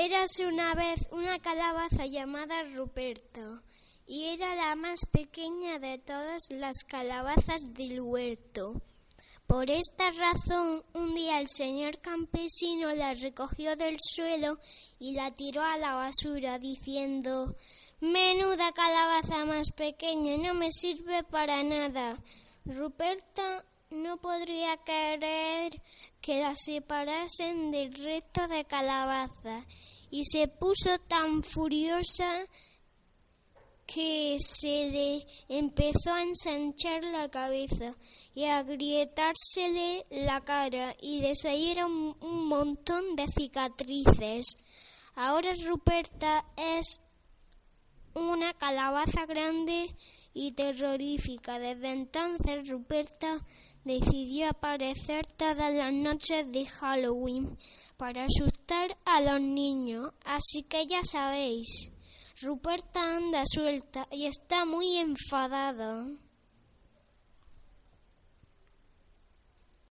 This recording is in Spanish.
Érase una vez una calabaza llamada Ruperto, y era la más pequeña de todas las calabazas del huerto. Por esta razón, un día el señor campesino la recogió del suelo y la tiró a la basura, diciendo Menuda calabaza más pequeña, no me sirve para nada. Ruperta no podría querer que la separasen del resto de calabazas y se puso tan furiosa que se le empezó a ensanchar la cabeza y a agrietársele la cara y le un montón de cicatrices. Ahora Ruperta es una calabaza grande y terrorífica. Desde entonces Ruperta decidió aparecer todas las noches de Halloween para asustar a los niños. Así que ya sabéis. Ruperta anda suelta y está muy enfadada.